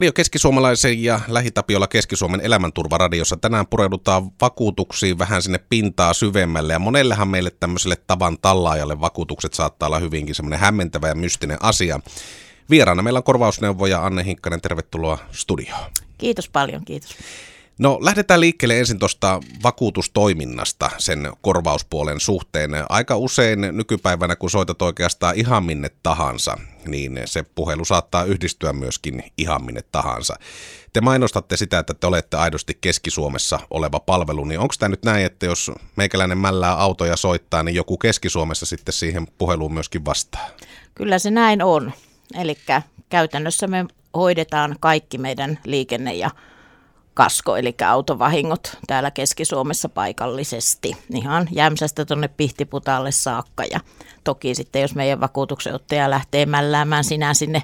Radio Keskisuomalaisen ja Lähitapiolla Keski-Suomen elämänturvaradiossa tänään pureudutaan vakuutuksiin vähän sinne pintaa syvemmälle ja monellehan meille tämmöiselle tavan tallaajalle vakuutukset saattaa olla hyvinkin semmoinen hämmentävä ja mystinen asia. Vieraana meillä on korvausneuvoja Anne Hinkkanen, tervetuloa studioon. Kiitos paljon, kiitos. No lähdetään liikkeelle ensin tuosta vakuutustoiminnasta sen korvauspuolen suhteen. Aika usein nykypäivänä, kun soitat oikeastaan ihan minne tahansa, niin se puhelu saattaa yhdistyä myöskin ihan minne tahansa. Te mainostatte sitä, että te olette aidosti Keski-Suomessa oleva palvelu, niin onko tämä nyt näin, että jos meikäläinen mällää autoja soittaa, niin joku Keski-Suomessa sitten siihen puheluun myöskin vastaa? Kyllä se näin on. Eli käytännössä me hoidetaan kaikki meidän liikenne- ja kasko, eli autovahingot täällä Keski-Suomessa paikallisesti, ihan Jämsästä tuonne Pihtiputalle saakka. Ja toki sitten, jos meidän vakuutuksenottaja lähtee mälläämään sinä sinne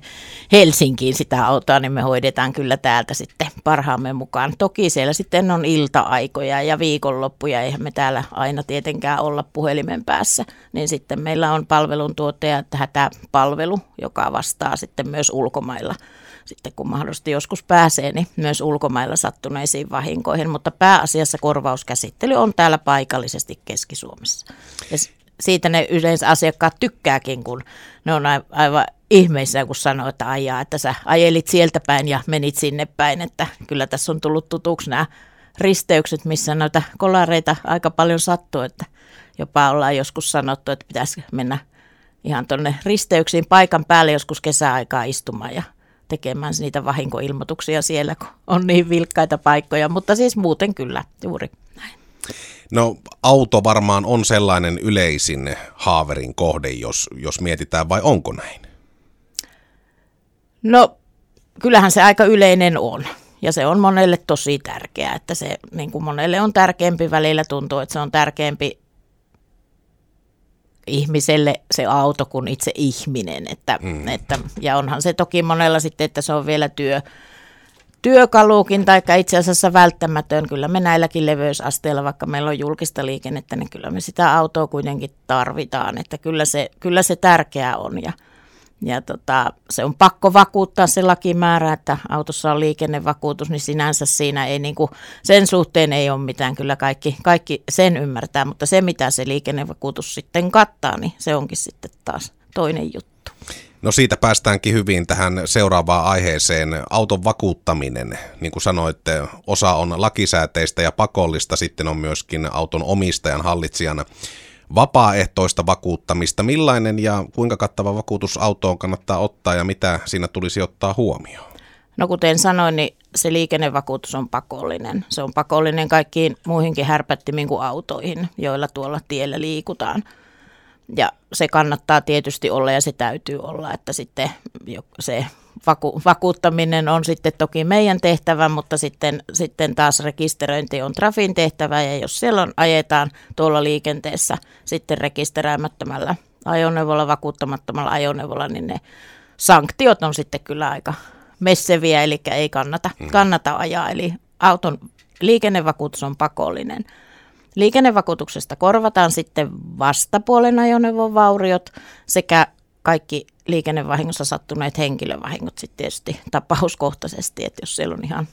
Helsinkiin sitä autoa, niin me hoidetaan kyllä täältä sitten parhaamme mukaan. Toki siellä sitten on ilta-aikoja ja viikonloppuja, eihän me täällä aina tietenkään olla puhelimen päässä, niin sitten meillä on palveluntuottaja hätäpalvelu, joka vastaa sitten myös ulkomailla sitten kun mahdollisesti joskus pääsee, niin myös ulkomailla sattuneisiin vahinkoihin, mutta pääasiassa korvauskäsittely on täällä paikallisesti Keski-Suomessa. Ja siitä ne yleensä asiakkaat tykkääkin, kun ne on aivan ihmeissä, kun sanoo, että ajaa, että sä ajelit sieltä päin ja menit sinne päin, että kyllä tässä on tullut tutuksi nämä risteykset, missä noita kolareita aika paljon sattuu, että jopa ollaan joskus sanottu, että pitäisi mennä ihan tuonne risteyksiin paikan päälle joskus kesäaikaa istumaan ja tekemään niitä vahinkoilmoituksia siellä, kun on niin vilkkaita paikkoja, mutta siis muuten kyllä juuri näin. No auto varmaan on sellainen yleisin haaverin kohde, jos, jos mietitään, vai onko näin? No kyllähän se aika yleinen on. Ja se on monelle tosi tärkeää, että se niin kuin monelle on tärkeämpi välillä tuntuu, että se on tärkeämpi ihmiselle se auto kuin itse ihminen. Että, mm. että, ja onhan se toki monella sitten, että se on vielä työ, työkaluukin tai itse asiassa välttämätön. Kyllä me näilläkin leveysasteilla, vaikka meillä on julkista liikennettä, niin kyllä me sitä autoa kuitenkin tarvitaan. Että kyllä se, kyllä se tärkeää on ja, ja tota, se on pakko vakuuttaa se lakimäärä, että autossa on liikennevakuutus, niin sinänsä siinä ei niinku, sen suhteen ei ole mitään, kyllä kaikki, kaikki sen ymmärtää, mutta se mitä se liikennevakuutus sitten kattaa, niin se onkin sitten taas toinen juttu. No siitä päästäänkin hyvin tähän seuraavaan aiheeseen, auton vakuuttaminen. Niin kuin sanoitte, osa on lakisääteistä ja pakollista, sitten on myöskin auton omistajan hallitsijan vapaaehtoista vakuuttamista. Millainen ja kuinka kattava vakuutus autoon kannattaa ottaa ja mitä siinä tulisi ottaa huomioon? No kuten sanoin, niin se liikennevakuutus on pakollinen. Se on pakollinen kaikkiin muihinkin härpättimiin kuin autoihin, joilla tuolla tiellä liikutaan. Ja se kannattaa tietysti olla ja se täytyy olla, että sitten se vaku- vakuuttaminen on sitten toki meidän tehtävä, mutta sitten, sitten taas rekisteröinti on Trafin tehtävä ja jos siellä on, ajetaan tuolla liikenteessä sitten rekisteröimättömällä ajoneuvolla, vakuuttamattomalla ajoneuvolla, niin ne sanktiot on sitten kyllä aika messeviä, eli ei kannata, mm. kannata ajaa. Eli auton liikennevakuutus on pakollinen. Liikennevakuutuksesta korvataan sitten vastapuolen ajoneuvon vauriot sekä kaikki liikennevahingossa sattuneet henkilövahingot sitten tietysti tapauskohtaisesti, että jos siellä on ihan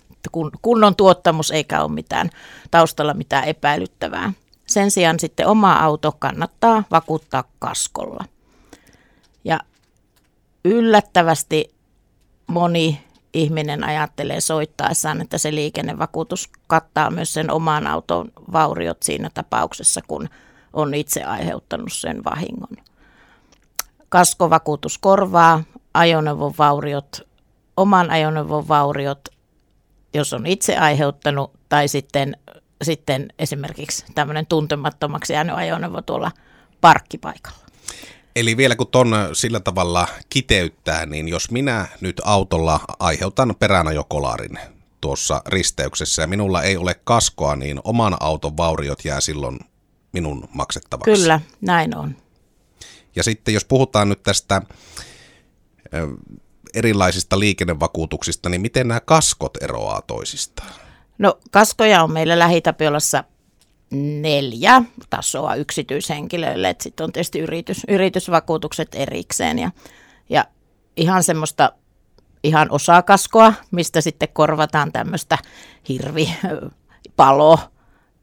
kunnon tuottamus eikä ole mitään taustalla mitään epäilyttävää. Sen sijaan sitten oma auto kannattaa vakuuttaa kaskolla. Ja yllättävästi moni ihminen ajattelee soittaessaan, että se liikennevakuutus kattaa myös sen oman auton vauriot siinä tapauksessa, kun on itse aiheuttanut sen vahingon. Kaskovakuutus korvaa ajoneuvon vauriot, oman ajoneuvon vauriot, jos on itse aiheuttanut, tai sitten, sitten esimerkiksi tämmöinen tuntemattomaksi jäänyt ajoneuvo tuolla parkkipaikalla. Eli vielä kun ton sillä tavalla kiteyttää, niin jos minä nyt autolla aiheutan peränajokolarin tuossa risteyksessä ja minulla ei ole kaskoa, niin oman auton vauriot jää silloin minun maksettavaksi. Kyllä, näin on. Ja sitten jos puhutaan nyt tästä erilaisista liikennevakuutuksista, niin miten nämä kaskot eroaa toisistaan? No kaskoja on meillä Lähitapiolassa neljä tasoa yksityishenkilöille, sitten on tietysti yritys, yritysvakuutukset erikseen ja, ja ihan semmoista ihan osakaskoa, mistä sitten korvataan tämmöistä hirvi, palo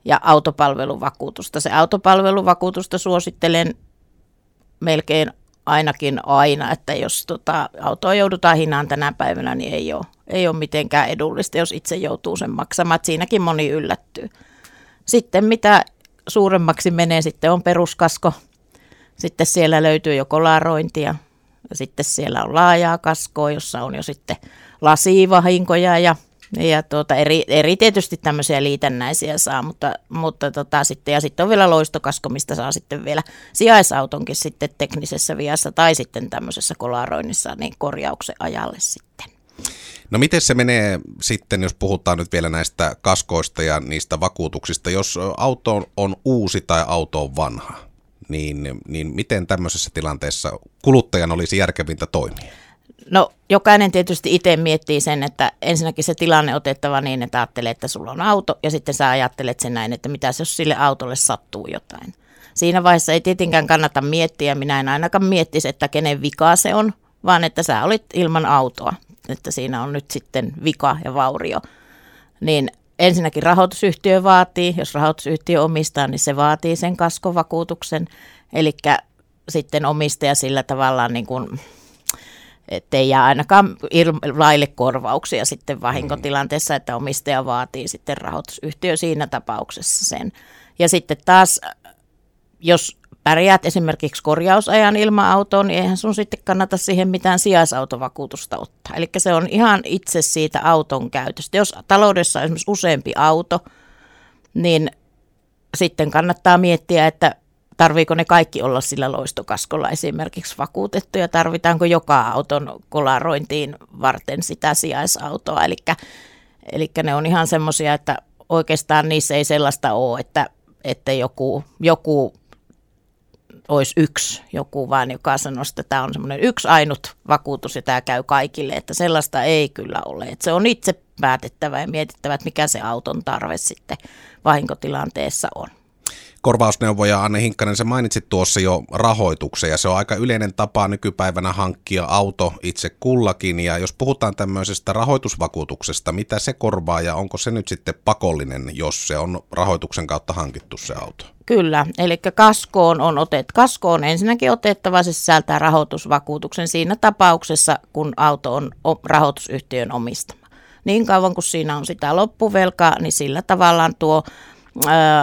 ja autopalveluvakuutusta. Se autopalveluvakuutusta suosittelen melkein ainakin aina, että jos tota, autoa joudutaan hinaan tänä päivänä, niin ei ole, ei ole mitenkään edullista, jos itse joutuu sen maksamaan. Siinäkin moni yllättyy. Sitten mitä suuremmaksi menee, sitten on peruskasko. Sitten siellä löytyy jo kolarointia. Sitten siellä on laajaa kaskoa, jossa on jo sitten lasivahinkoja ja ja tuota, eri, eri tietysti tämmöisiä liitännäisiä saa, mutta, mutta tota, sitten, ja sitten on vielä loistokasko, mistä saa sitten vielä sijaisautonkin sitten teknisessä viassa tai sitten tämmöisessä kolaroinnissa niin korjauksen ajalle sitten. No miten se menee sitten, jos puhutaan nyt vielä näistä kaskoista ja niistä vakuutuksista, jos auto on uusi tai auto on vanha, niin, niin miten tämmöisessä tilanteessa kuluttajan olisi järkevintä toimia? No jokainen tietysti itse miettii sen, että ensinnäkin se tilanne otettava niin, että ajattelee, että sulla on auto ja sitten sä ajattelet sen näin, että mitä jos sille autolle sattuu jotain. Siinä vaiheessa ei tietenkään kannata miettiä, minä en ainakaan miettisi, että kenen vika se on, vaan että sä olit ilman autoa, että siinä on nyt sitten vika ja vaurio. Niin ensinnäkin rahoitusyhtiö vaatii, jos rahoitusyhtiö omistaa, niin se vaatii sen kaskovakuutuksen, eli sitten omistaja sillä tavalla niin kuin ettei jää ainakaan laille korvauksia sitten vahinkotilanteessa, että omistaja vaatii sitten rahoitusyhtiö siinä tapauksessa sen. Ja sitten taas, jos pärjäät esimerkiksi korjausajan ilman autoon, niin eihän sun sitten kannata siihen mitään sijaisautovakuutusta ottaa. Eli se on ihan itse siitä auton käytöstä. Jos taloudessa on esimerkiksi useampi auto, niin sitten kannattaa miettiä, että tarviiko ne kaikki olla sillä loistokaskolla esimerkiksi vakuutettu ja tarvitaanko joka auton kolarointiin varten sitä sijaisautoa. Eli, eli ne on ihan semmoisia, että oikeastaan niissä ei sellaista ole, että, että joku, joku olisi yksi, joku vaan, joka sanoo, että tämä on semmoinen yksi ainut vakuutus ja tämä käy kaikille, että sellaista ei kyllä ole. Että se on itse päätettävä ja mietittävä, että mikä se auton tarve sitten vahinkotilanteessa on korvausneuvoja Anne Hinkkanen, sä mainitsit tuossa jo rahoituksen ja se on aika yleinen tapa nykypäivänä hankkia auto itse kullakin ja jos puhutaan tämmöisestä rahoitusvakuutuksesta, mitä se korvaa ja onko se nyt sitten pakollinen, jos se on rahoituksen kautta hankittu se auto? Kyllä, eli kaskoon on, otet, kaskoon ensinnäkin otettava, se sisältää rahoitusvakuutuksen siinä tapauksessa, kun auto on rahoitusyhtiön omistama. Niin kauan kuin siinä on sitä loppuvelkaa, niin sillä tavallaan tuo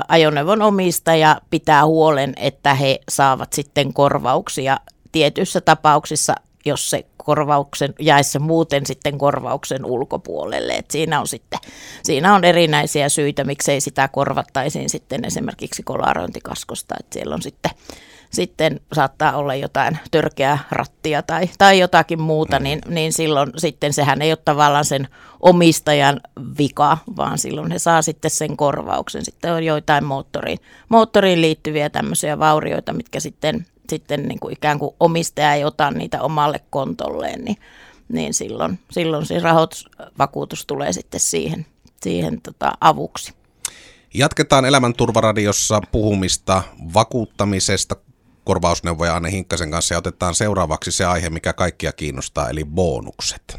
ajoneuvon omistaja pitää huolen, että he saavat sitten korvauksia tietyissä tapauksissa, jos se korvauksen, jäisi muuten sitten korvauksen ulkopuolelle. Et siinä, on sitten, siinä on erinäisiä syitä, miksei sitä korvattaisiin sitten esimerkiksi kolarointikaskosta. Et siellä on sitten sitten saattaa olla jotain törkeää rattia tai, tai jotakin muuta, niin, niin silloin sitten sehän ei ole tavallaan sen omistajan vika, vaan silloin he saa sitten sen korvauksen. Sitten on joitain moottoriin, moottoriin liittyviä tämmöisiä vaurioita, mitkä sitten, sitten niin kuin ikään kuin omistaja ei ota niitä omalle kontolleen, niin, niin silloin, silloin se rahoitusvakuutus tulee sitten siihen, siihen tota avuksi. Jatketaan Elämänturvaradiossa puhumista vakuuttamisesta, korvausneuvoja Anne Hinkkasen kanssa ja otetaan seuraavaksi se aihe, mikä kaikkia kiinnostaa, eli bonukset.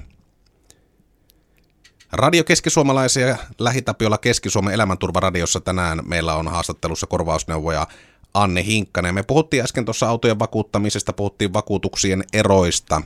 Radio Keskisuomalaisia Lähitapiolla Keski-Suomen elämänturvaradiossa tänään meillä on haastattelussa korvausneuvoja Anne Hinkkanen. Me puhuttiin äsken tuossa autojen vakuuttamisesta, puhuttiin vakuutuksien eroista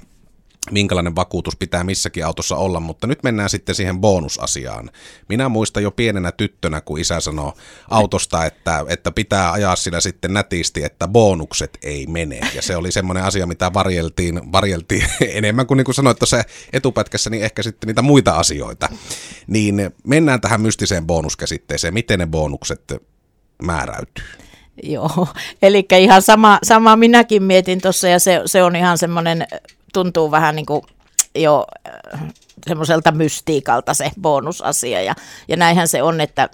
minkälainen vakuutus pitää missäkin autossa olla, mutta nyt mennään sitten siihen bonusasiaan. Minä muistan jo pienenä tyttönä, kun isä sanoi autosta, että, että pitää ajaa sillä sitten nätisti, että bonukset ei mene. Ja se oli semmoinen asia, mitä varjeltiin, varjeltiin enemmän kuin, niin kuin sanoit tuossa etupätkässä, niin ehkä sitten niitä muita asioita. Niin mennään tähän mystiseen bonuskäsitteeseen. Miten ne bonukset määräytyy? Joo, eli ihan sama, sama minäkin mietin tuossa ja se, se on ihan semmoinen tuntuu vähän niin kuin jo äh, semmoiselta mystiikalta se bonusasia. Ja, ja näinhän se on, että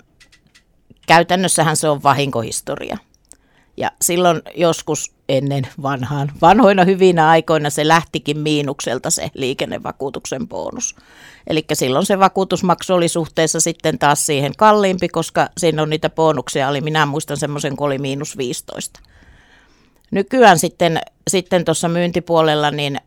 käytännössähän se on vahinkohistoria. Ja silloin joskus ennen vanhaan, vanhoina hyvinä aikoina se lähtikin miinukselta se liikennevakuutuksen bonus. Eli silloin se vakuutusmaksu oli suhteessa sitten taas siihen kalliimpi, koska siinä on niitä bonuksia, oli minä muistan semmoisen, kun oli miinus 15. Nykyään sitten, sitten tuossa myyntipuolella niin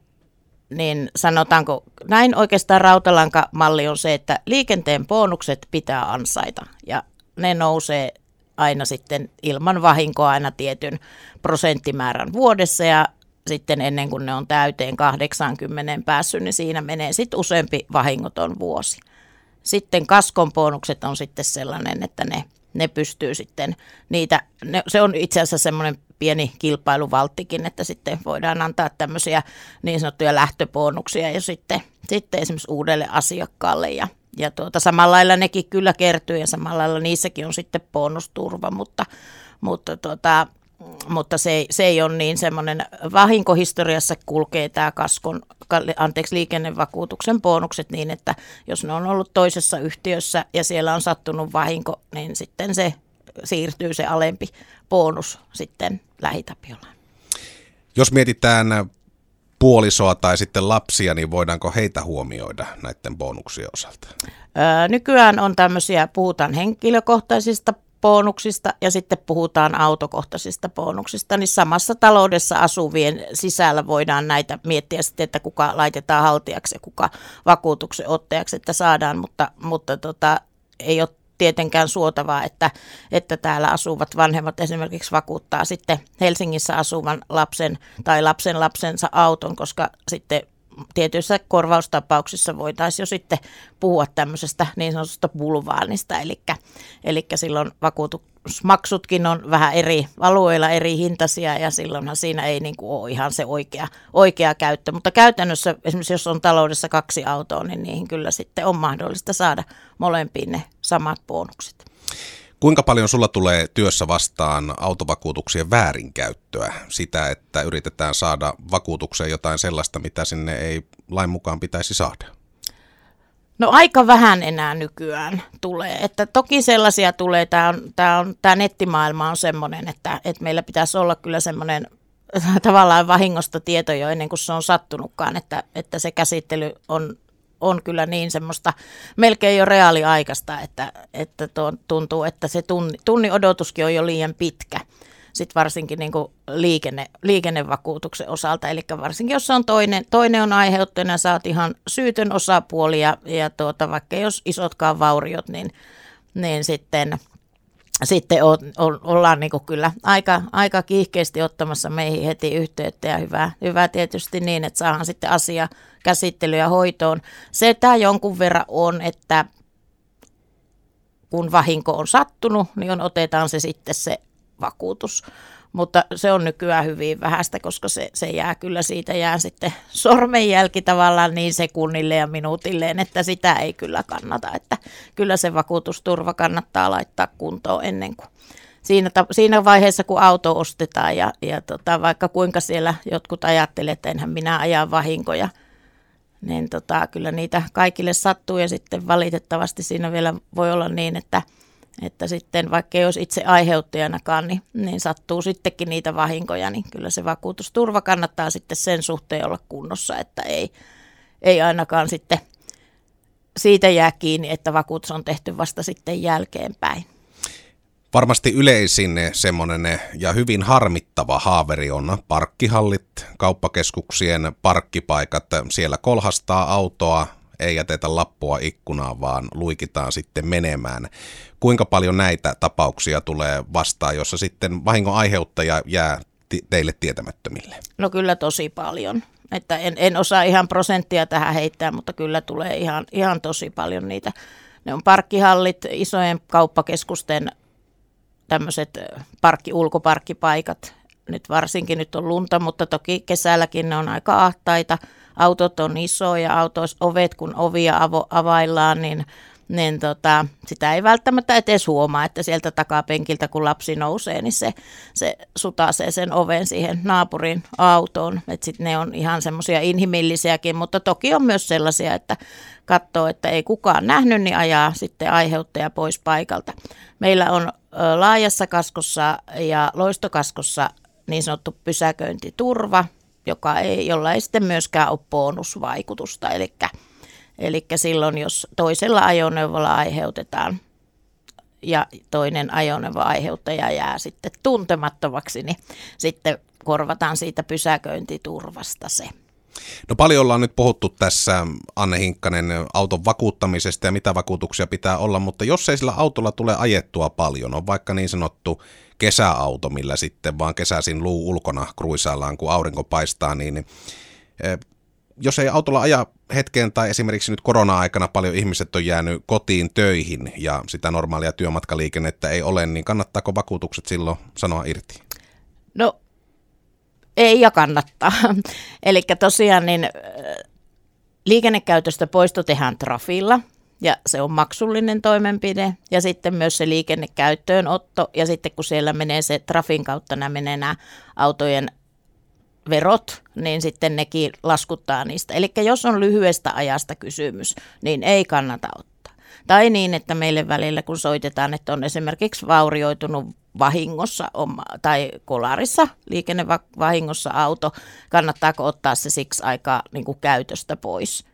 niin sanotaanko, näin oikeastaan rautalankamalli on se, että liikenteen bonukset pitää ansaita ja ne nousee aina sitten ilman vahinkoa aina tietyn prosenttimäärän vuodessa ja sitten ennen kuin ne on täyteen 80 päässyt, niin siinä menee sitten useampi vahingoton vuosi. Sitten kaskon bonukset on sitten sellainen, että ne, ne pystyy sitten niitä, ne, se on itse asiassa semmoinen pieni kilpailuvalttikin, että sitten voidaan antaa tämmöisiä niin sanottuja lähtöbonuksia ja sitten, sitten esimerkiksi uudelle asiakkaalle. Ja, ja tuota, samalla lailla nekin kyllä kertyy ja samalla lailla niissäkin on sitten bonusturva, mutta, mutta tuota, mutta se, se ei ole niin semmoinen, vahinkohistoriassa kulkee tämä kaskon, anteeksi liikennevakuutuksen bonukset niin, että jos ne on ollut toisessa yhtiössä ja siellä on sattunut vahinko, niin sitten se siirtyy se alempi bonus sitten lähitapiolaan. Jos mietitään puolisoa tai sitten lapsia, niin voidaanko heitä huomioida näiden bonuksien osalta? Öö, nykyään on tämmöisiä, puhutaan henkilökohtaisista bonuksista ja sitten puhutaan autokohtaisista bonuksista, niin samassa taloudessa asuvien sisällä voidaan näitä miettiä sitten, että kuka laitetaan haltijaksi ja kuka vakuutuksen ottajaksi, että saadaan, mutta, mutta tota, ei ole tietenkään suotavaa, että, että täällä asuvat vanhemmat esimerkiksi vakuuttaa sitten Helsingissä asuvan lapsen tai lapsen lapsensa auton, koska sitten tietyissä korvaustapauksissa voitaisiin jo sitten puhua tämmöisestä niin sanotusta bulvaanista, eli, eli silloin vakuutusmaksutkin on vähän eri alueilla eri hintaisia ja silloinhan siinä ei niin kuin ole ihan se oikea, oikea käyttö, mutta käytännössä esimerkiksi jos on taloudessa kaksi autoa, niin niihin kyllä sitten on mahdollista saada molempiin ne samat bonukset. Kuinka paljon sulla tulee työssä vastaan autovakuutuksien väärinkäyttöä? Sitä, että yritetään saada vakuutukseen jotain sellaista, mitä sinne ei lain mukaan pitäisi saada? No aika vähän enää nykyään tulee. Että toki sellaisia tulee, tämä, on, tämä, on, tämä nettimaailma on semmoinen, että, että meillä pitäisi olla kyllä semmoinen tavallaan vahingosta tieto jo ennen kuin se on sattunutkaan, että, että se käsittely on on kyllä niin semmoista melkein jo reaaliaikaista, että, että tuntuu, että se tunni, tunnin odotuskin on jo liian pitkä. Sitten varsinkin niin liikenne, liikennevakuutuksen osalta, eli varsinkin jos on toinen, toinen on aiheuttajana, oot ihan syytön osapuoli ja, ja tuota, vaikka jos isotkaan vauriot, niin, niin sitten sitten on, on, ollaan niin kyllä aika, aika kiihkeästi ottamassa meihin heti yhteyttä ja hyvä, hyvä tietysti niin, että saadaan sitten asia käsittelyä hoitoon. Se tämä jonkun verran on, että kun vahinko on sattunut, niin on, otetaan se sitten se vakuutus. Mutta se on nykyään hyvin vähäistä, koska se, se jää kyllä siitä jää sitten sormenjälki tavallaan niin sekunnille ja minuutilleen, että sitä ei kyllä kannata. Että kyllä se vakuutusturva kannattaa laittaa kuntoon ennen kuin siinä, siinä vaiheessa, kun auto ostetaan ja, ja tota, vaikka kuinka siellä jotkut ajattelee, että enhän minä aja vahinkoja, niin tota, kyllä niitä kaikille sattuu ja sitten valitettavasti siinä vielä voi olla niin, että – että sitten vaikka ei olisi itse aiheuttajanakaan, niin, niin sattuu sittenkin niitä vahinkoja, niin kyllä se vakuutusturva kannattaa sitten sen suhteen olla kunnossa, että ei, ei ainakaan sitten siitä jää kiinni, että vakuutus on tehty vasta sitten jälkeenpäin. Varmasti yleisin semmoinen ja hyvin harmittava haaveri on parkkihallit, kauppakeskuksien parkkipaikat. Siellä kolhastaa autoa, ei jätetä lappua ikkunaan, vaan luikitaan sitten menemään. Kuinka paljon näitä tapauksia tulee vastaan, jossa sitten vahingon aiheuttaja jää teille tietämättömille? No kyllä tosi paljon. Että en, en osaa ihan prosenttia tähän heittää, mutta kyllä tulee ihan, ihan tosi paljon niitä. Ne on parkkihallit, isojen kauppakeskusten tämmöiset parkki, ulkoparkkipaikat. Nyt varsinkin nyt on lunta, mutta toki kesälläkin ne on aika ahtaita autot on isoja, autos, ovet kun ovia avo, availlaan, niin, niin tota, sitä ei välttämättä edes huomaa, että sieltä takapenkiltä kun lapsi nousee, niin se, se sutasee sen oven siihen naapurin autoon. Että sitten ne on ihan semmoisia inhimillisiäkin, mutta toki on myös sellaisia, että katsoo, että ei kukaan nähnyt, niin ajaa sitten aiheuttaja pois paikalta. Meillä on laajassa kaskossa ja loistokaskossa niin sanottu pysäköintiturva, joka ei, jolla ei sitten myöskään ole bonusvaikutusta. Eli, eli silloin, jos toisella ajoneuvolla aiheutetaan ja toinen ajoneuvo aiheuttaja jää sitten tuntemattomaksi, niin sitten korvataan siitä pysäköintiturvasta se. No paljon ollaan nyt puhuttu tässä, Anne Hinkkanen, auton vakuuttamisesta ja mitä vakuutuksia pitää olla, mutta jos ei sillä autolla tule ajettua paljon, on vaikka niin sanottu kesäauto, millä sitten vaan kesäisin luu ulkona kruisaillaan, kun aurinko paistaa, niin eh, jos ei autolla aja hetkeen tai esimerkiksi nyt korona-aikana paljon ihmiset on jäänyt kotiin töihin ja sitä normaalia työmatkaliikennettä ei ole, niin kannattaako vakuutukset silloin sanoa irti? No ei ja kannattaa. Eli tosiaan niin liikennekäytöstä poisto tehdään trafilla ja se on maksullinen toimenpide ja sitten myös se liikennekäyttöönotto ja sitten kun siellä menee se trafin kautta nämä menee nämä autojen verot, niin sitten nekin laskuttaa niistä. Eli jos on lyhyestä ajasta kysymys, niin ei kannata ottaa. Tai niin, että meille välillä kun soitetaan, että on esimerkiksi vaurioitunut vahingossa tai kolarissa liikennevahingossa auto, kannattaako ottaa se siksi aikaa niin kuin käytöstä pois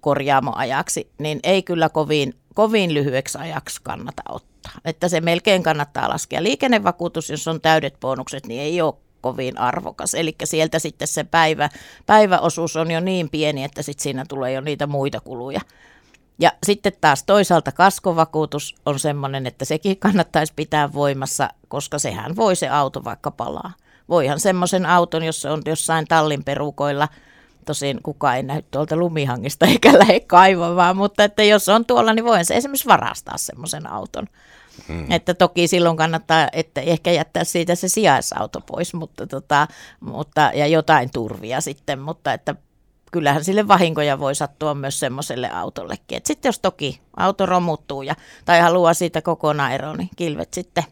korjaamoajaksi, niin ei kyllä kovin, kovin lyhyeksi ajaksi kannata ottaa. Että se melkein kannattaa laskea. Liikennevakuutus, jos on täydet bonukset, niin ei ole kovin arvokas. Eli sieltä sitten se päivä, päiväosuus on jo niin pieni, että sitten siinä tulee jo niitä muita kuluja. Ja sitten taas toisaalta kaskovakuutus on sellainen, että sekin kannattaisi pitää voimassa, koska sehän voi se auto vaikka palaa. Voihan semmoisen auton, jos se on jossain tallin perukoilla, tosin kukaan ei näy tuolta lumihangista eikä lähde kaivamaan, mutta että jos on tuolla, niin voin se esimerkiksi varastaa semmoisen auton. Hmm. Että toki silloin kannattaa, että ehkä jättää siitä se sijaisauto pois, mutta, tota, mutta, ja jotain turvia sitten, mutta että kyllähän sille vahinkoja voi sattua myös semmoiselle autollekin. Et sitten jos toki auto romuttuu ja, tai haluaa siitä kokonaan eroon, niin kilvet sitten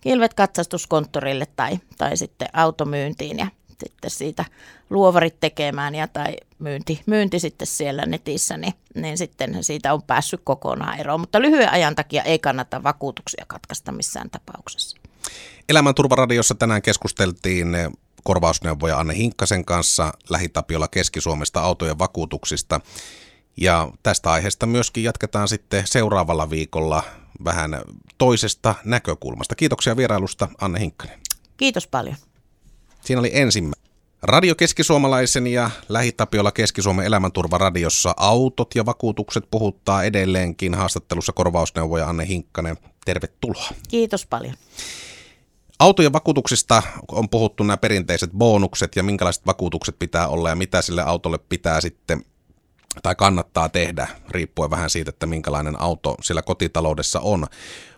kilvet katsastuskonttorille tai, tai sitten automyyntiin ja sitten siitä luovarit tekemään ja tai myynti, myynti sitten siellä netissä, niin, niin sitten siitä on päässyt kokonaan eroon. Mutta lyhyen ajan takia ei kannata vakuutuksia katkaista missään tapauksessa. Elämänturvaradiossa tänään keskusteltiin korvausneuvoja Anne Hinkkasen kanssa Lähitapiolla Keski-Suomesta autojen vakuutuksista. Ja tästä aiheesta myöskin jatketaan sitten seuraavalla viikolla vähän toisesta näkökulmasta. Kiitoksia vierailusta Anne Hinkkanen. Kiitos paljon. Siinä oli ensimmäinen. Radio Keskisuomalaisen ja Lähitapiolla Keski-Suomen elämänturvaradiossa autot ja vakuutukset puhuttaa edelleenkin haastattelussa korvausneuvoja Anne Hinkkanen. Tervetuloa. Kiitos paljon. Autojen vakuutuksista on puhuttu nämä perinteiset bonukset ja minkälaiset vakuutukset pitää olla ja mitä sille autolle pitää sitten tai kannattaa tehdä, riippuen vähän siitä, että minkälainen auto sillä kotitaloudessa on.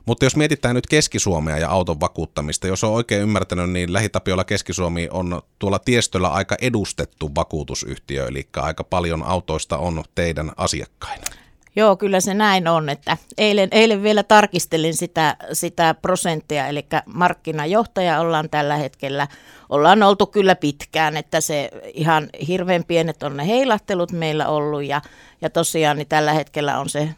Mutta jos mietitään nyt Keski-Suomea ja auton vakuuttamista, jos on oikein ymmärtänyt, niin Lähitapiolla Keski-Suomi on tuolla tiestöllä aika edustettu vakuutusyhtiö, eli aika paljon autoista on teidän asiakkaina. Joo, kyllä se näin on, että eilen, eilen vielä tarkistelin sitä, sitä prosenttia, eli markkinajohtaja ollaan tällä hetkellä, ollaan oltu kyllä pitkään, että se ihan hirveän pienet on ne heilahtelut meillä ollut ja, ja tosiaan niin tällä hetkellä on se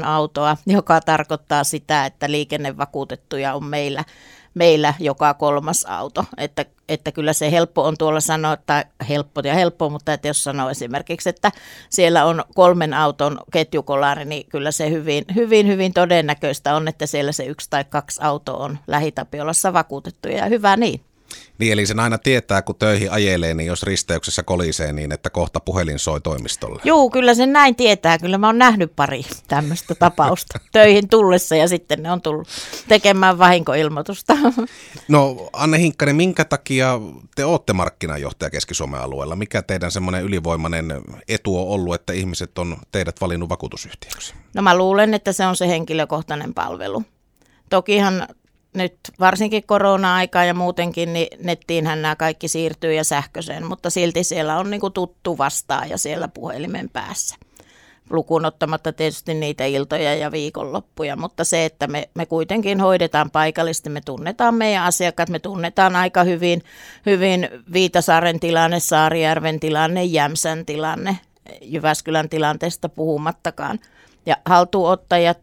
30,87 autoa, joka tarkoittaa sitä, että liikennevakuutettuja on meillä meillä joka kolmas auto. Että, että kyllä se helppo on tuolla sanoa, että helppo ja helppo, mutta että jos sanoo esimerkiksi, että siellä on kolmen auton ketjukolari, niin kyllä se hyvin, hyvin, hyvin todennäköistä on, että siellä se yksi tai kaksi auto on lähitapiolassa vakuutettu ja hyvä niin. Niin, eli sen aina tietää, kun töihin ajelee, niin jos risteyksessä kolisee, niin että kohta puhelin soi toimistolle. Joo, kyllä sen näin tietää. Kyllä mä oon nähnyt pari tämmöistä tapausta töihin tullessa ja sitten ne on tullut tekemään vahinkoilmoitusta. No Anne Hinkkanen, minkä takia te olette markkinajohtaja Keski-Suomen alueella? Mikä teidän semmoinen ylivoimainen etu on ollut, että ihmiset on teidät valinnut vakuutusyhtiöksi? No mä luulen, että se on se henkilökohtainen palvelu. Tokihan nyt varsinkin korona-aikaa ja muutenkin, niin nettiinhän nämä kaikki siirtyy ja sähköiseen, mutta silti siellä on niin kuin tuttu vastaaja siellä puhelimen päässä. Lukuun ottamatta tietysti niitä iltoja ja viikonloppuja, mutta se, että me, me kuitenkin hoidetaan paikallisesti, me tunnetaan meidän asiakkaat, me tunnetaan aika hyvin, hyvin Viitasaaren tilanne, Saarijärven tilanne, Jämsän tilanne, Jyväskylän tilanteesta puhumattakaan – ja haltuunottajat,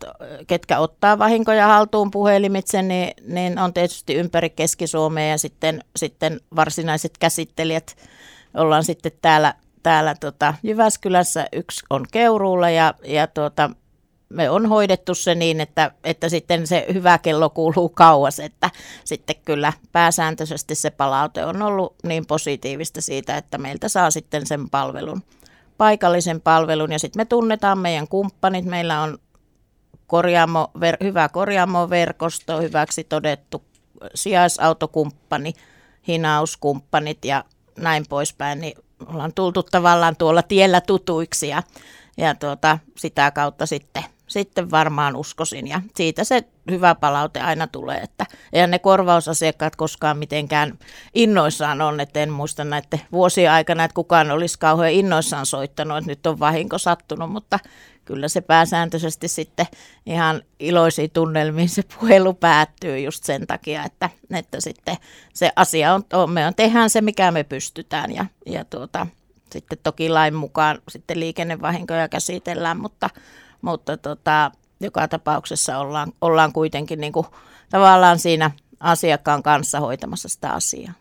ketkä ottaa vahinkoja haltuun puhelimitse, niin, niin on tietysti ympäri Keski-Suomea ja sitten, sitten varsinaiset käsittelijät. Ollaan sitten täällä, täällä tota Jyväskylässä, yksi on Keuruulla ja, ja tuota, me on hoidettu se niin, että, että sitten se hyvä kello kuuluu kauas, että sitten kyllä pääsääntöisesti se palaute on ollut niin positiivista siitä, että meiltä saa sitten sen palvelun, paikallisen palvelun ja sitten me tunnetaan meidän kumppanit, meillä on korjaamo, ver, hyvä korjaamoverkosto, hyväksi todettu sijaisautokumppani, hinauskumppanit ja näin poispäin, niin ollaan tultu tavallaan tuolla tiellä tutuiksi ja, ja tuota, sitä kautta sitten sitten varmaan uskoisin. Ja siitä se hyvä palaute aina tulee, että eihän ne korvausasiakkaat koskaan mitenkään innoissaan on, että en muista näiden vuosien aikana, että kukaan olisi kauhean innoissaan soittanut, että nyt on vahinko sattunut, mutta kyllä se pääsääntöisesti sitten ihan iloisiin tunnelmiin se puhelu päättyy just sen takia, että, että sitten se asia on, me on, tehdään se, mikä me pystytään ja, ja tuota, sitten toki lain mukaan sitten liikennevahinkoja käsitellään, mutta mutta tota, joka tapauksessa ollaan, ollaan kuitenkin niin kuin, tavallaan siinä asiakkaan kanssa hoitamassa sitä asiaa.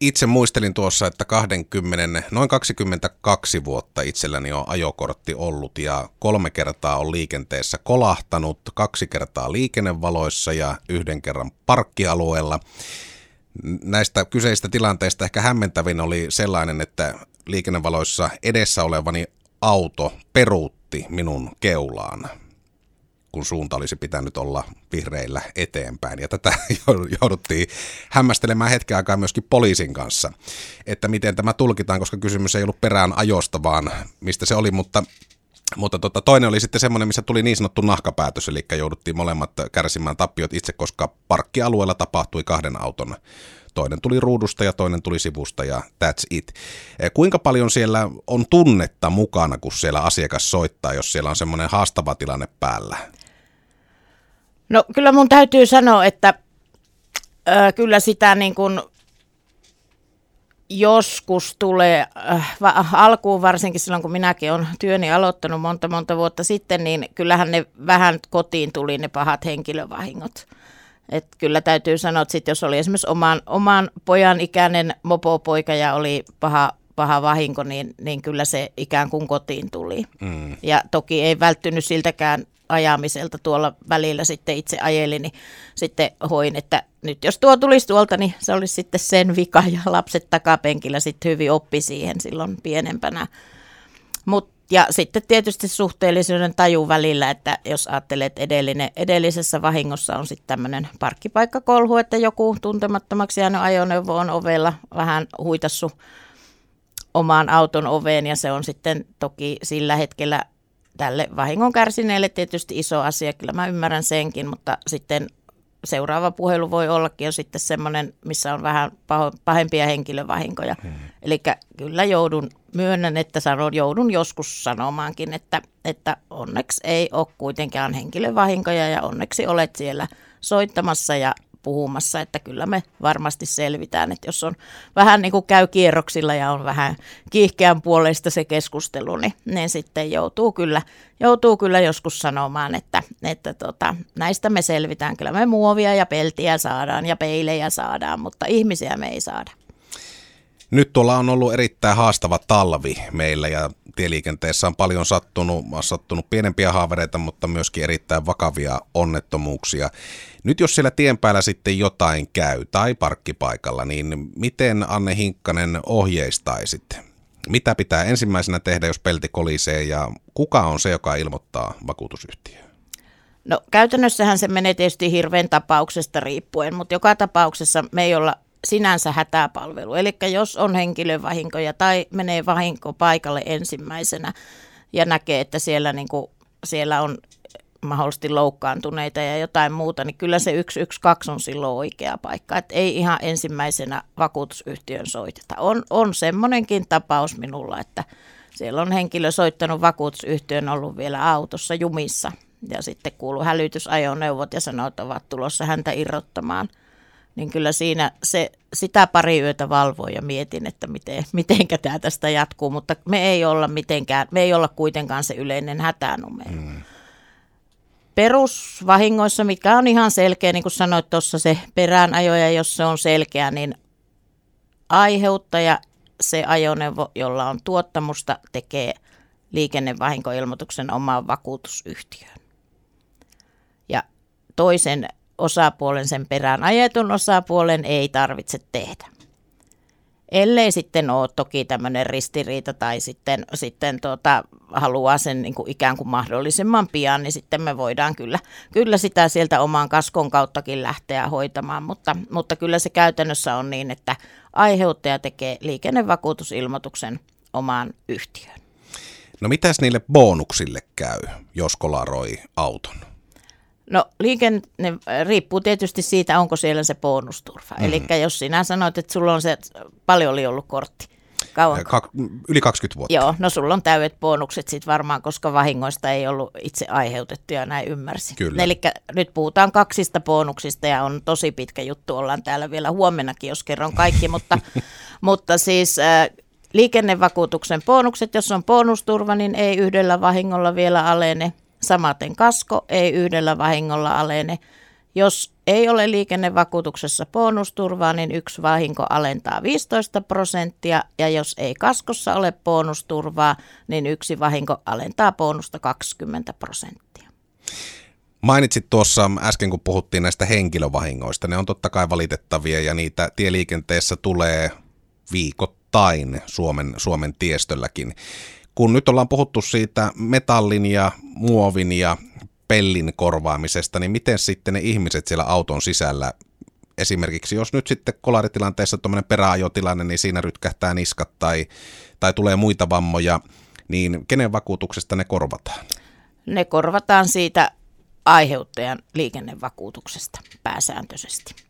Itse muistelin tuossa, että 20, noin 22 vuotta itselläni on ajokortti ollut ja kolme kertaa on liikenteessä kolahtanut, kaksi kertaa liikennevaloissa ja yhden kerran parkkialueella. Näistä kyseistä tilanteista ehkä hämmentävin oli sellainen, että liikennevaloissa edessä olevani auto peruutti minun keulaan, kun suunta olisi pitänyt olla vihreillä eteenpäin. Ja tätä jouduttiin hämmästelemään hetken aikaa myöskin poliisin kanssa, että miten tämä tulkitaan, koska kysymys ei ollut perään ajosta, vaan mistä se oli, mutta mutta tota, toinen oli sitten semmoinen, missä tuli niin sanottu nahkapäätös, eli jouduttiin molemmat kärsimään tappiot itse, koska parkkialueella tapahtui kahden auton toinen tuli ruudusta ja toinen tuli sivusta ja that's it. Eh, kuinka paljon siellä on tunnetta mukana, kun siellä asiakas soittaa, jos siellä on semmoinen haastava tilanne päällä? No kyllä mun täytyy sanoa, että äh, kyllä sitä niin kuin joskus tulee, äh, alkuun varsinkin silloin kun minäkin olen työni aloittanut monta monta vuotta sitten, niin kyllähän ne vähän kotiin tuli ne pahat henkilövahingot. Et kyllä täytyy sanoa, että sit jos oli esimerkiksi oman, oman pojan ikäinen mopopoika ja oli paha, paha vahinko, niin, niin kyllä se ikään kuin kotiin tuli. Mm. Ja toki ei välttynyt siltäkään ajamiselta tuolla välillä sitten itse ajelin, niin sitten hoin, että nyt jos tuo tulisi tuolta, niin se olisi sitten sen vika ja lapset takapenkillä sitten hyvin oppi siihen silloin pienempänä. Mutta ja sitten tietysti suhteellisuuden taju välillä, että jos ajattelee, että edellinen, edellisessä vahingossa on sitten tämmöinen parkkipaikkakolhu, että joku tuntemattomaksi jäänyt ajoneuvo on ovella vähän huitassu omaan auton oveen ja se on sitten toki sillä hetkellä tälle vahingon kärsineelle tietysti iso asia, kyllä mä ymmärrän senkin, mutta sitten seuraava puhelu voi ollakin jo sitten semmoinen, missä on vähän pahempia henkilövahinkoja. Hmm. Eli kyllä joudun, myönnän, että sanon, joudun joskus sanomaankin, että, että onneksi ei ole kuitenkaan henkilövahinkoja ja onneksi olet siellä soittamassa ja puhumassa, että kyllä me varmasti selvitään, että jos on vähän niin kuin käy kierroksilla ja on vähän kiihkeän puolesta se keskustelu, niin, niin sitten joutuu kyllä, joutuu kyllä joskus sanomaan, että, että tota, näistä me selvitään. Kyllä me muovia ja peltiä saadaan ja peilejä saadaan, mutta ihmisiä me ei saada. Nyt tuolla on ollut erittäin haastava talvi meillä ja tieliikenteessä on paljon sattunut, on sattunut pienempiä haavereita, mutta myöskin erittäin vakavia onnettomuuksia. Nyt jos siellä tien päällä sitten jotain käy tai parkkipaikalla, niin miten Anne Hinkkanen ohjeistaisit? Mitä pitää ensimmäisenä tehdä, jos pelti kolisee ja kuka on se, joka ilmoittaa vakuutusyhtiöön? No käytännössähän se menee tietysti hirveän tapauksesta riippuen, mutta joka tapauksessa me ei olla sinänsä hätäpalvelu. Eli jos on henkilövahinkoja tai menee vahinko paikalle ensimmäisenä ja näkee, että siellä, niin kuin, siellä on mahdollisesti loukkaantuneita ja jotain muuta, niin kyllä se 112 on silloin oikea paikka. Että ei ihan ensimmäisenä vakuutusyhtiön soiteta. On, on semmoinenkin tapaus minulla, että siellä on henkilö soittanut vakuutusyhtiön ollut vielä autossa jumissa ja sitten kuuluu hälytysajoneuvot ja sanoo, että ovat tulossa häntä irrottamaan – niin kyllä siinä se, sitä pari yötä valvoin ja mietin, että miten, mitenkä tämä tästä jatkuu, mutta me ei olla mitenkään, me ei olla kuitenkaan se yleinen hätänumero. Mm. Perusvahingoissa, mikä on ihan selkeä, niin kuin sanoit tuossa se peräänajo, ja jos se on selkeä, niin aiheuttaja, se ajoneuvo, jolla on tuottamusta, tekee liikennevahinkoilmoituksen omaan vakuutusyhtiöön. Ja toisen osapuolen, sen perään ajetun osapuolen ei tarvitse tehdä. Ellei sitten ole toki tämmöinen ristiriita tai sitten, sitten tuota, haluaa sen niin kuin ikään kuin mahdollisimman pian, niin sitten me voidaan kyllä, kyllä sitä sieltä oman kaskon kauttakin lähteä hoitamaan, mutta, mutta kyllä se käytännössä on niin, että aiheuttaja tekee liikennevakuutusilmoituksen omaan yhtiöön. No mitäs niille bonuksille käy, jos kolaroi auton? No liikenne riippuu tietysti siitä, onko siellä se bonusturva. Mm. Eli jos sinä sanoit, että sulla on se, paljon oli ollut kortti. Kauan? Ka- yli 20 vuotta. Joo, no sulla on täydet bonukset sitten varmaan, koska vahingoista ei ollut itse aiheutettu ja näin ymmärsin. Kyllä. Eli nyt puhutaan kaksista bonuksista ja on tosi pitkä juttu, ollaan täällä vielä huomennakin, jos kerron kaikki, mutta, mutta siis äh, liikennevakuutuksen bonukset, jos on bonusturva, niin ei yhdellä vahingolla vielä alene. Samaten kasko ei yhdellä vahingolla alene. Jos ei ole liikennevakuutuksessa bonusturvaa, niin yksi vahinko alentaa 15 prosenttia, ja jos ei kaskossa ole bonusturvaa, niin yksi vahinko alentaa bonusta 20 prosenttia. Mainitsit tuossa äsken, kun puhuttiin näistä henkilövahingoista. Ne on totta kai valitettavia ja niitä tieliikenteessä tulee viikoittain Suomen, Suomen tiestölläkin kun nyt ollaan puhuttu siitä metallin ja muovin ja pellin korvaamisesta, niin miten sitten ne ihmiset siellä auton sisällä, esimerkiksi jos nyt sitten kolaritilanteessa tuommoinen peräajotilanne, niin siinä rytkähtää niskat tai, tai tulee muita vammoja, niin kenen vakuutuksesta ne korvataan? Ne korvataan siitä aiheuttajan liikennevakuutuksesta pääsääntöisesti.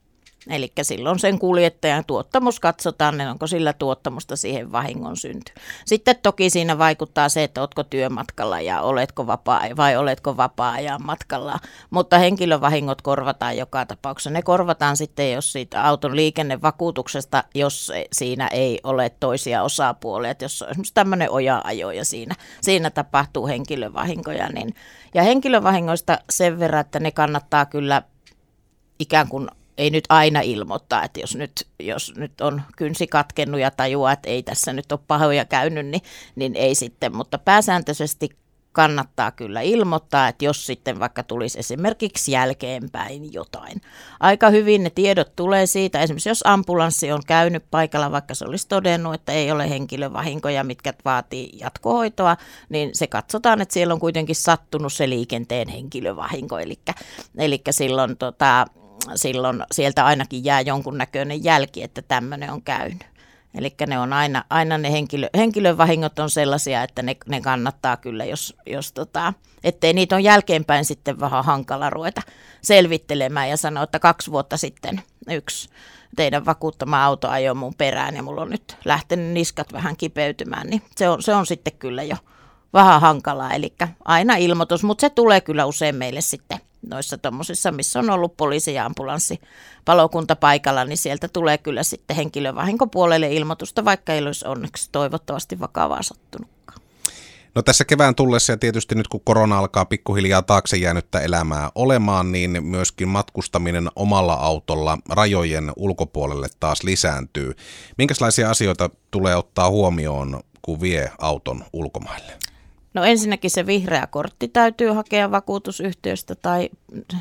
Eli silloin sen kuljettajan tuottamus katsotaan, niin onko sillä tuottamusta siihen vahingon synty. Sitten toki siinä vaikuttaa se, että oletko työmatkalla ja oletko vapaa vai oletko vapaa-ajan matkalla. Mutta henkilövahingot korvataan joka tapauksessa. Ne korvataan sitten, jos siitä auton liikennevakuutuksesta, jos siinä ei ole toisia osapuolia. Että jos on esimerkiksi tämmöinen oja-ajo ja siinä, siinä tapahtuu henkilövahinkoja. Niin, ja henkilövahingoista sen verran, että ne kannattaa kyllä ikään kuin ei nyt aina ilmoittaa, että jos nyt, jos nyt on kynsi katkennut ja tajua, että ei tässä nyt ole pahoja käynyt, niin, niin ei sitten, mutta pääsääntöisesti kannattaa kyllä ilmoittaa, että jos sitten vaikka tulisi esimerkiksi jälkeenpäin jotain. Aika hyvin ne tiedot tulee siitä, esimerkiksi jos ambulanssi on käynyt paikalla, vaikka se olisi todennut, että ei ole henkilövahinkoja, mitkä vaatii jatkohoitoa, niin se katsotaan, että siellä on kuitenkin sattunut se liikenteen henkilövahinko, eli, eli silloin tota, silloin sieltä ainakin jää jonkunnäköinen jälki, että tämmöinen on käynyt. Eli ne on aina, aina ne henkilö, henkilövahingot on sellaisia, että ne, ne kannattaa kyllä, jos, jos tota, ettei niitä on jälkeenpäin sitten vähän hankala ruveta selvittelemään ja sanoa, että kaksi vuotta sitten yksi teidän vakuuttama auto ajoi mun perään ja mulla on nyt lähtenyt niskat vähän kipeytymään, niin se on, se on sitten kyllä jo vähän hankalaa. Eli aina ilmoitus, mutta se tulee kyllä usein meille sitten noissa tuommoisissa, missä on ollut poliisi ja ambulanssi palokunta paikalla, niin sieltä tulee kyllä sitten henkilövahinkopuolelle ilmoitusta, vaikka ei olisi onneksi toivottavasti vakavaa sattunutkaan. No tässä kevään tullessa ja tietysti nyt kun korona alkaa pikkuhiljaa taakse jäänyttä elämää olemaan, niin myöskin matkustaminen omalla autolla rajojen ulkopuolelle taas lisääntyy. Minkälaisia asioita tulee ottaa huomioon, kun vie auton ulkomaille? No ensinnäkin se vihreä kortti täytyy hakea vakuutusyhtiöstä tai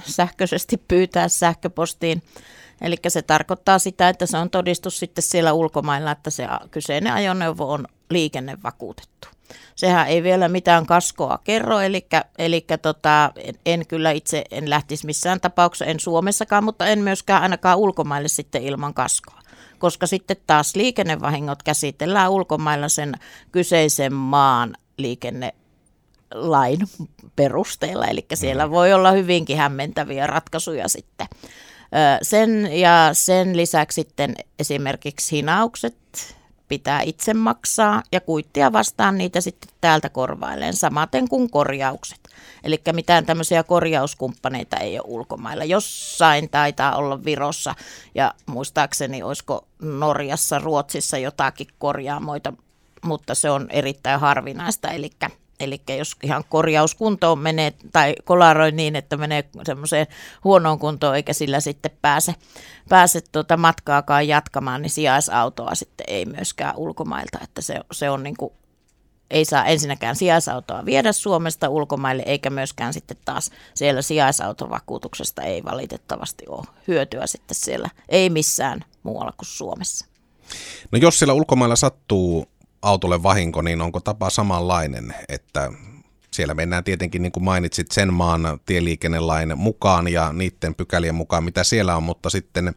sähköisesti pyytää sähköpostiin. Eli se tarkoittaa sitä, että se on todistus sitten siellä ulkomailla, että se kyseinen ajoneuvo on liikennevakuutettu. Sehän ei vielä mitään kaskoa kerro, eli, eli tota, en, en kyllä itse en lähtisi missään tapauksessa, en Suomessakaan, mutta en myöskään ainakaan ulkomaille sitten ilman kaskoa koska sitten taas liikennevahingot käsitellään ulkomailla sen kyseisen maan liikenne lain perusteella, eli siellä voi olla hyvinkin hämmentäviä ratkaisuja sitten. Sen ja sen lisäksi sitten esimerkiksi hinaukset pitää itse maksaa ja kuittia vastaan niitä sitten täältä korvailleen, samaten kuin korjaukset. Eli mitään tämmöisiä korjauskumppaneita ei ole ulkomailla. Jossain taitaa olla Virossa ja muistaakseni olisiko Norjassa, Ruotsissa jotakin korjaamoita, mutta se on erittäin harvinaista. Eli Eli jos ihan korjauskuntoon menee tai kolaroi niin, että menee semmoiseen huonoon kuntoon eikä sillä sitten pääse, pääse tuota matkaakaan jatkamaan, niin sijaisautoa sitten ei myöskään ulkomailta. Että se, se on niin kuin ei saa ensinnäkään sijaisautoa viedä Suomesta ulkomaille, eikä myöskään sitten taas siellä sijaisautovakuutuksesta ei valitettavasti ole hyötyä sitten siellä, ei missään muualla kuin Suomessa. No jos siellä ulkomailla sattuu autolle vahinko, niin onko tapa samanlainen, että siellä mennään tietenkin, niin kuin mainitsit, sen maan tieliikennelain mukaan ja niiden pykälien mukaan, mitä siellä on, mutta sitten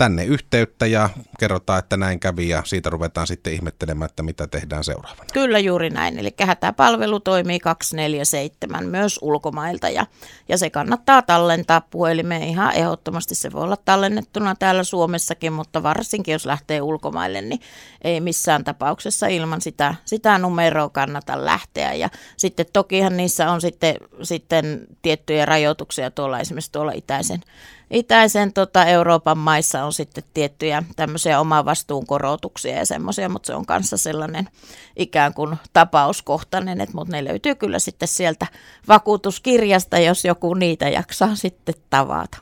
tänne yhteyttä ja kerrotaan, että näin kävi ja siitä ruvetaan sitten ihmettelemään, että mitä tehdään seuraavana. Kyllä juuri näin, eli hätäpalvelu toimii 247 myös ulkomailta ja, ja se kannattaa tallentaa puhelimeen ihan ehdottomasti. Se voi olla tallennettuna täällä Suomessakin, mutta varsinkin jos lähtee ulkomaille, niin ei missään tapauksessa ilman sitä, sitä numeroa kannata lähteä. Ja sitten tokihan niissä on sitten, sitten tiettyjä rajoituksia tuolla esimerkiksi tuolla itäisen itäisen tota, Euroopan maissa on sitten tiettyjä tämmöisiä omavastuun korotuksia ja semmoisia, mutta se on kanssa sellainen ikään kuin tapauskohtainen, että, mutta ne löytyy kyllä sitten sieltä vakuutuskirjasta, jos joku niitä jaksaa sitten tavata.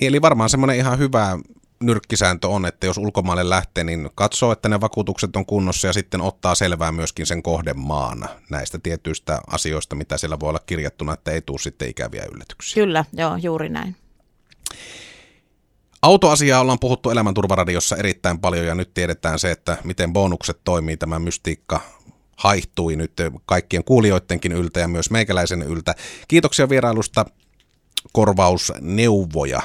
Niin, eli varmaan semmoinen ihan hyvä nyrkkisääntö on, että jos ulkomaille lähtee, niin katsoo, että ne vakuutukset on kunnossa ja sitten ottaa selvää myöskin sen kohdemaana näistä tietyistä asioista, mitä siellä voi olla kirjattuna, että ei tule sitten ikäviä yllätyksiä. Kyllä, joo, juuri näin. Autoasiaa ollaan puhuttu Elämänturvaradiossa erittäin paljon ja nyt tiedetään se, että miten bonukset toimii. Tämä mystiikka haihtui nyt kaikkien kuulijoidenkin yltä ja myös meikäläisen yltä. Kiitoksia vierailusta korvausneuvoja.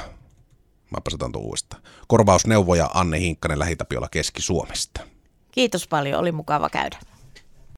Mä sanon uudestaan. Korvausneuvoja Anne Hinkkanen Lähitapiola Keski-Suomesta. Kiitos paljon, oli mukava käydä.